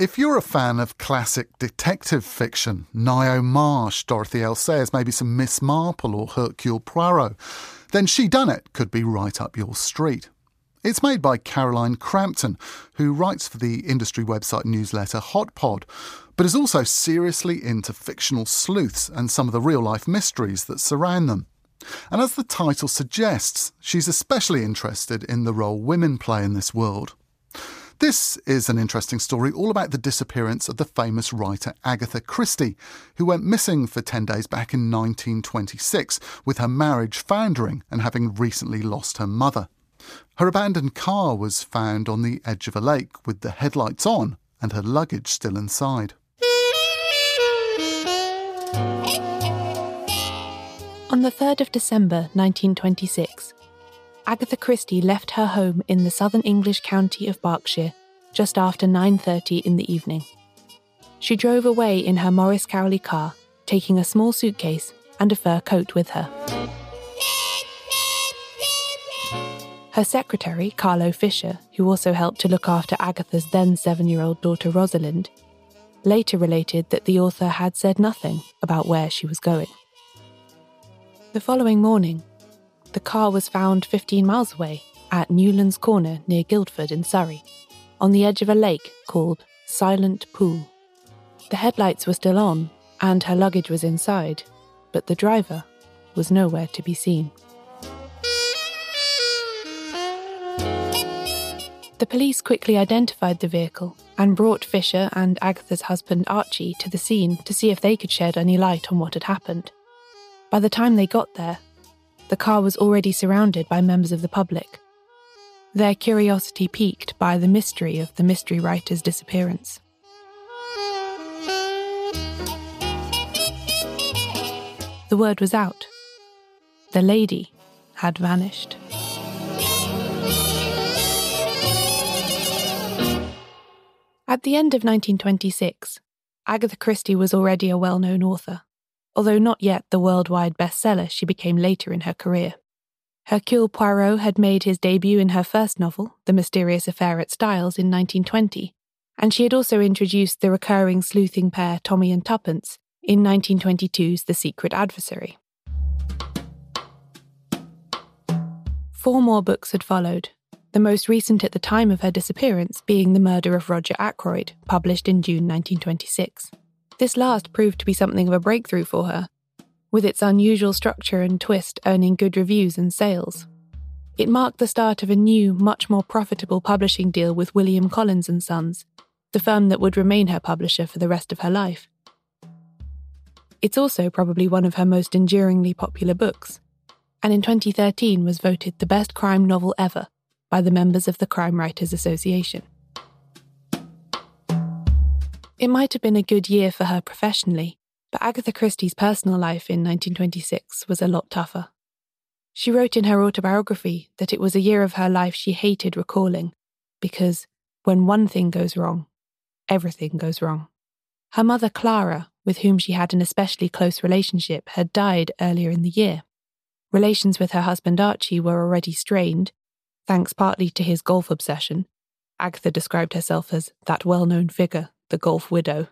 If you're a fan of classic detective fiction, Ngaio Marsh, Dorothy L. Sayers, maybe some Miss Marple or Hercule Poirot, then Shedunnit could be right up your street. It's made by Caroline Crampton, who writes for the industry website newsletter Hot Pod, but is also seriously into fictional sleuths and some of the real life mysteries that surround them. And as the title suggests, she's especially interested in the role women play in this world. This is an interesting story all about the disappearance of the famous writer Agatha Christie, who went missing for 10 days back in 1926, with her marriage foundering and having recently lost her mother. Her abandoned car was found on the edge of a lake with the headlights on and her luggage still inside. On the 3rd of December 1926, Agatha Christie left her home in the southern English county of Berkshire just after 9:30 in the evening. She drove away in her Morris Cowley car, taking a small suitcase and a fur coat with her. Her secretary, Carlo Fisher, who also helped to look after Agatha's then seven year old daughter Rosalind, later related that the author had said nothing about where she was going. The following morning, the car was found 15 miles away at Newlands Corner near Guildford in Surrey, on the edge of a lake called Silent Pool. The headlights were still on and her luggage was inside, but the driver was nowhere to be seen. The police quickly identified the vehicle and brought Fisher and Agatha's husband Archie to the scene to see if they could shed any light on what had happened. By the time they got there, the car was already surrounded by members of the public, their curiosity piqued by the mystery of the mystery writer's disappearance. The word was out. The lady had vanished. At the end of 1926, Agatha Christie was already a well known author, although not yet the worldwide bestseller she became later in her career. Hercule Poirot had made his debut in her first novel, The Mysterious Affair at Styles, in 1920, and she had also introduced the recurring sleuthing pair Tommy and Tuppence in 1922's The Secret Adversary. Four more books had followed, the most recent at the time of her disappearance being The Murder of Roger Ackroyd, published in June 1926. This last proved to be something of a breakthrough for her, with its unusual structure and twist earning good reviews and sales. It marked the start of a new, much more profitable publishing deal with William Collins and Sons, the firm that would remain her publisher for the rest of her life. It's also probably one of her most enduringly popular books, and in 2013 was voted the best crime novel ever by the members of the Crime Writers Association. It might have been a good year for her professionally, but Agatha Christie's personal life in 1926 was a lot tougher. She wrote in her autobiography that it was a year of her life she hated recalling, because when one thing goes wrong, everything goes wrong. Her mother, Clara, with whom she had an especially close relationship, had died earlier in the year. Relations with her husband Archie were already strained, thanks partly to his golf obsession. Agatha described herself as that well known figure, the golf widow.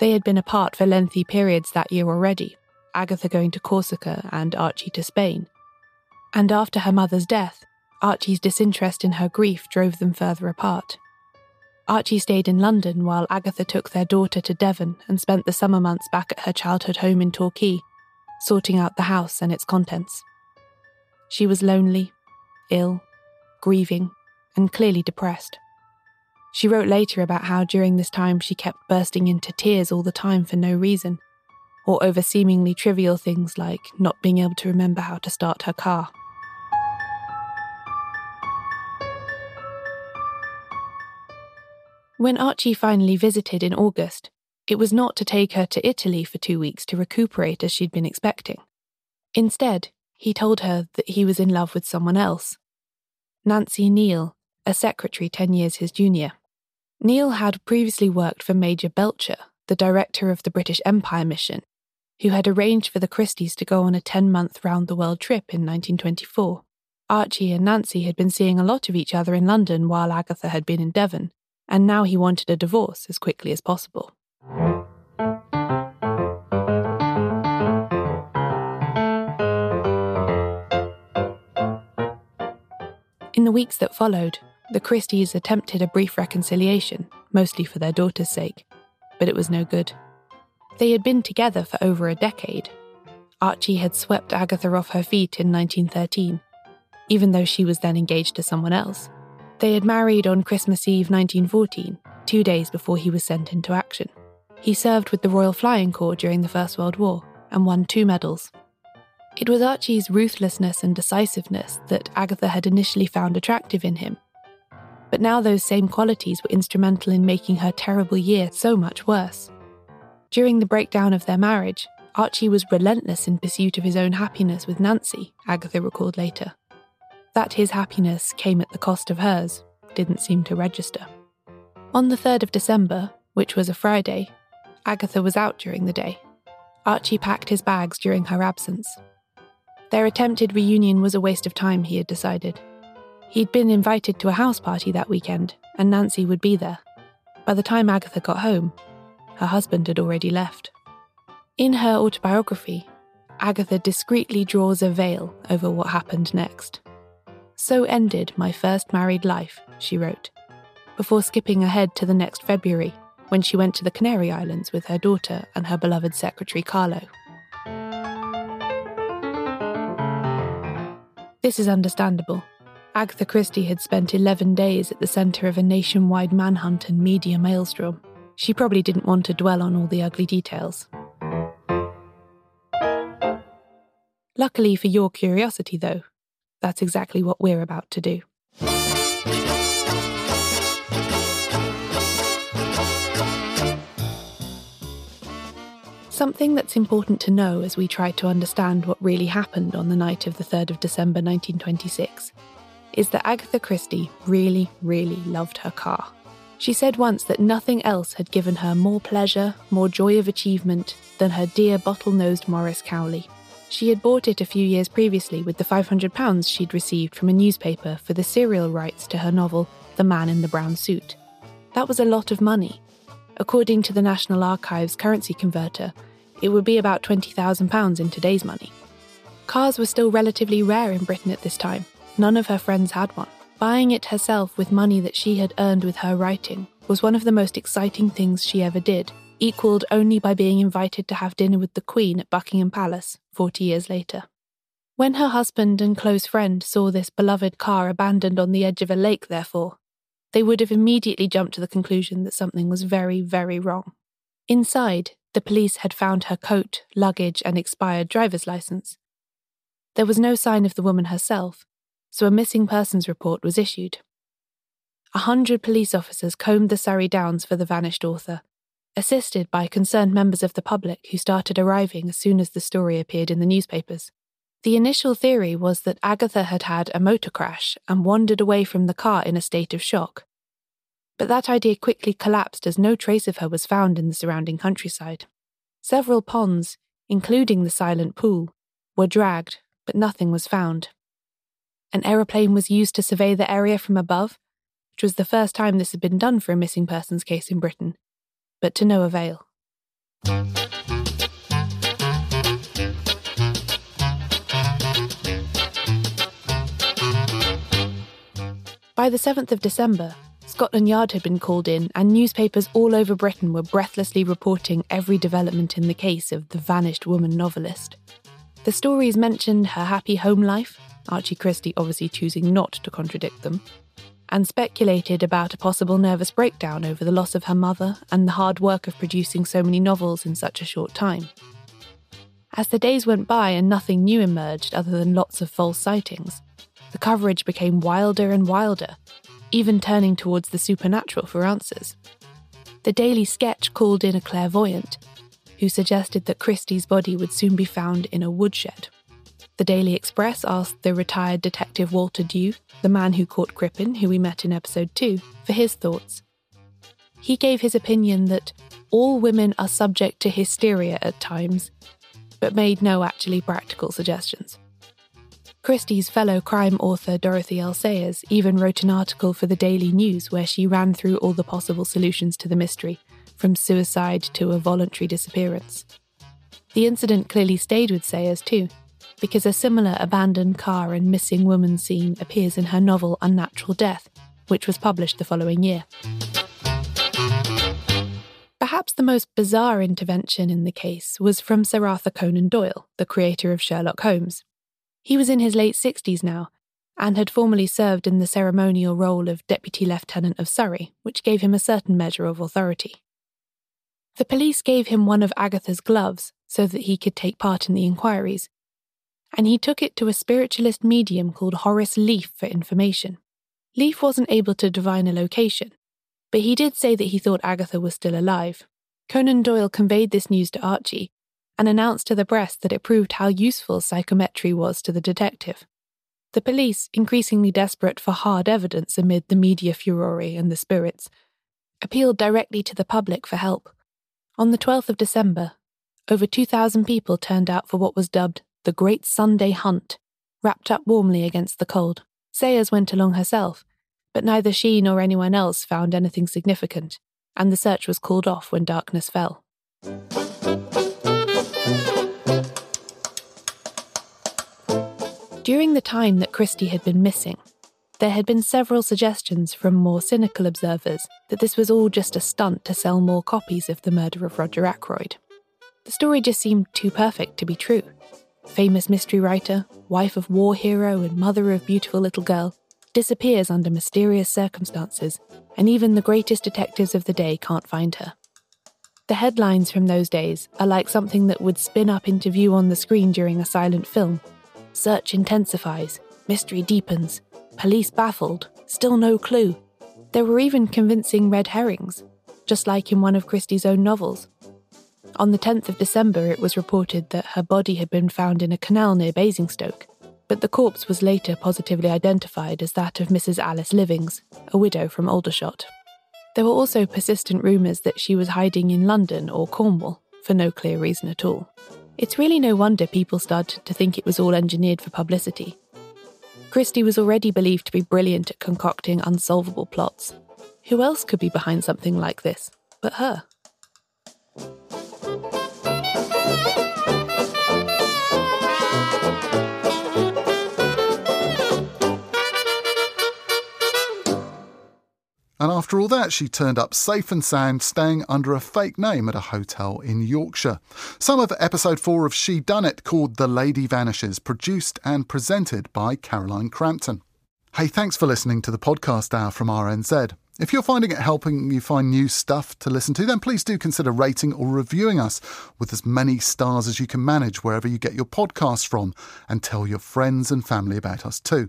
They had been apart for lengthy periods that year already, Agatha going to Corsica and Archie to Spain. And after her mother's death, Archie's disinterest in her grief drove them further apart. Archie stayed in London while Agatha took their daughter to Devon and spent the summer months back at her childhood home in Torquay, sorting out the house and its contents. She was lonely, ill, grieving, and clearly depressed. She wrote later about how during this time she kept bursting into tears all the time for no reason, or over seemingly trivial things like not being able to remember how to start her car. When Archie finally visited in August, it was not to take her to Italy for two weeks to recuperate as she'd been expecting. Instead, he told her that he was in love with someone else Nancy Neele, a secretary 10 years his junior. Neele had previously worked for Major Belcher, the director of the British Empire mission, who had arranged for the Christies to go on a 10 month round the world trip in 1924. Archie and Nancy had been seeing a lot of each other in London while Agatha had been in Devon, and now he wanted a divorce as quickly as possible. In the weeks that followed, the Christies attempted a brief reconciliation, mostly for their daughter's sake, but it was no good. They had been together for over a decade. Archie had swept Agatha off her feet in 1913, even though she was then engaged to someone else. They had married on Christmas Eve 1914, two days before he was sent into action. He served with the Royal Flying Corps during the First World War and won two medals. It was Archie's ruthlessness and decisiveness that Agatha had initially found attractive in him. But now those same qualities were instrumental in making her terrible year so much worse. During the breakdown of their marriage, Archie was relentless in pursuit of his own happiness with Nancy, Agatha recalled later. That his happiness came at the cost of hers didn't seem to register. On the 3rd of December, which was a Friday, Agatha was out during the day. Archie packed his bags during her absence their attempted reunion was a waste of time, he had decided. He'd been invited to a house party that weekend, and Nancy would be there. By the time Agatha got home, her husband had already left. In her autobiography, Agatha discreetly draws a veil over what happened next. So ended my first married life, she wrote, before skipping ahead to the next February when she went to the Canary Islands with her daughter and her beloved secretary Carlo. This is understandable. Agatha Christie had spent 11 days at the centre of a nationwide manhunt and media maelstrom. She probably didn't want to dwell on all the ugly details. Luckily for your curiosity, though, that's exactly what we're about to do. Something that's important to know as we try to understand what really happened on the night of the 3rd of December 1926 is that Agatha Christie really, really loved her car. She said once that nothing else had given her more pleasure, more joy of achievement than her dear bottle nosed Morris Cowley. She had bought it a few years previously with the £500 she'd received from a newspaper for the serial rights to her novel, The Man in the Brown Suit. That was a lot of money. According to the National Archives currency converter, it would be about £20,000 in today's money. Cars were still relatively rare in Britain at this time. None of her friends had one. Buying it herself with money that she had earned with her writing was one of the most exciting things she ever did, equalled only by being invited to have dinner with the Queen at Buckingham Palace 40 years later. When her husband and close friend saw this beloved car abandoned on the edge of a lake, therefore, they would have immediately jumped to the conclusion that something was very, very wrong. Inside, the police had found her coat, luggage, and expired driver's license. There was no sign of the woman herself, so a missing persons report was issued. A hundred police officers combed the Surrey Downs for the vanished author, assisted by concerned members of the public who started arriving as soon as the story appeared in the newspapers. The initial theory was that Agatha had had a motor crash and wandered away from the car in a state of shock. But that idea quickly collapsed as no trace of her was found in the surrounding countryside. Several ponds, including the silent pool, were dragged, but nothing was found. An aeroplane was used to survey the area from above, which was the first time this had been done for a missing persons case in Britain, but to no avail. By the 7th of December, Scotland Yard had been called in, and newspapers all over Britain were breathlessly reporting every development in the case of the vanished woman novelist. The stories mentioned her happy home life, Archie Christie obviously choosing not to contradict them, and speculated about a possible nervous breakdown over the loss of her mother and the hard work of producing so many novels in such a short time. As the days went by and nothing new emerged other than lots of false sightings, the coverage became wilder and wilder, even turning towards the supernatural for answers. The Daily Sketch called in a clairvoyant who suggested that Christie's body would soon be found in a woodshed. The Daily Express asked the retired detective Walter Dew, the man who caught Crippen, who we met in episode 2, for his thoughts. He gave his opinion that all women are subject to hysteria at times, but made no actually practical suggestions. Christie's fellow crime author Dorothy L. Sayers even wrote an article for the Daily News where she ran through all the possible solutions to the mystery, from suicide to a voluntary disappearance. The incident clearly stayed with Sayers too, because a similar abandoned car and missing woman scene appears in her novel Unnatural Death, which was published the following year. Perhaps the most bizarre intervention in the case was from Sir Arthur Conan Doyle, the creator of Sherlock Holmes. He was in his late 60s now and had formerly served in the ceremonial role of Deputy Lieutenant of Surrey, which gave him a certain measure of authority. The police gave him one of Agatha's gloves so that he could take part in the inquiries, and he took it to a spiritualist medium called Horace Leaf for information. Leaf wasn't able to divine a location, but he did say that he thought Agatha was still alive. Conan Doyle conveyed this news to Archie, and announced to the press that it proved how useful psychometry was to the detective. The police, increasingly desperate for hard evidence amid the media furore and the spirits, appealed directly to the public for help. On the 12th of December, over 2,000 people turned out for what was dubbed the Great Sunday Hunt, wrapped up warmly against the cold. Sayers went along herself, but neither she nor anyone else found anything significant, and the search was called off when darkness fell. During the time that Christie had been missing, there had been several suggestions from more cynical observers that this was all just a stunt to sell more copies of The Murder of Roger Ackroyd. The story just seemed too perfect to be true. Famous mystery writer, wife of war hero, and mother of beautiful little girl disappears under mysterious circumstances, and even the greatest detectives of the day can't find her. The headlines from those days are like something that would spin up into view on the screen during a silent film Search intensifies, mystery deepens, police baffled, still no clue. There were even convincing red herrings, just like in one of Christie's own novels. On the 10th of December, it was reported that her body had been found in a canal near Basingstoke, but the corpse was later positively identified as that of Mrs. Alice Livings, a widow from Aldershot. There were also persistent rumours that she was hiding in London or Cornwall, for no clear reason at all. It's really no wonder people started to think it was all engineered for publicity. Christie was already believed to be brilliant at concocting unsolvable plots. Who else could be behind something like this but her? After all that, she turned up safe and sound, staying under a fake name at a hotel in Yorkshire. Some of episode four of Shedunnit, called The Lady Vanishes, produced and presented by Caroline Crampton. Hey, thanks for listening to the podcast hour from RNZ. If you're finding it helping you find new stuff to listen to, then please do consider rating or reviewing us with as many stars as you can manage wherever you get your podcasts from, and tell your friends and family about us too.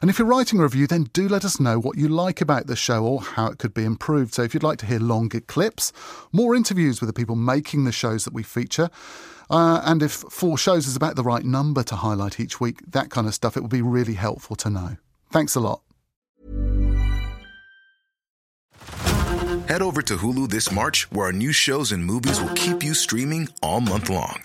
And if you're writing a review, then do let us know what you like about the show or how it could be improved. So if you'd like to hear longer clips, more interviews with the people making the shows that we feature, uh, and if four shows is about the right number to highlight each week, that kind of stuff, it would be really helpful to know. Thanks a lot. Head over to Hulu this March, where our new shows and movies will keep you streaming all month long.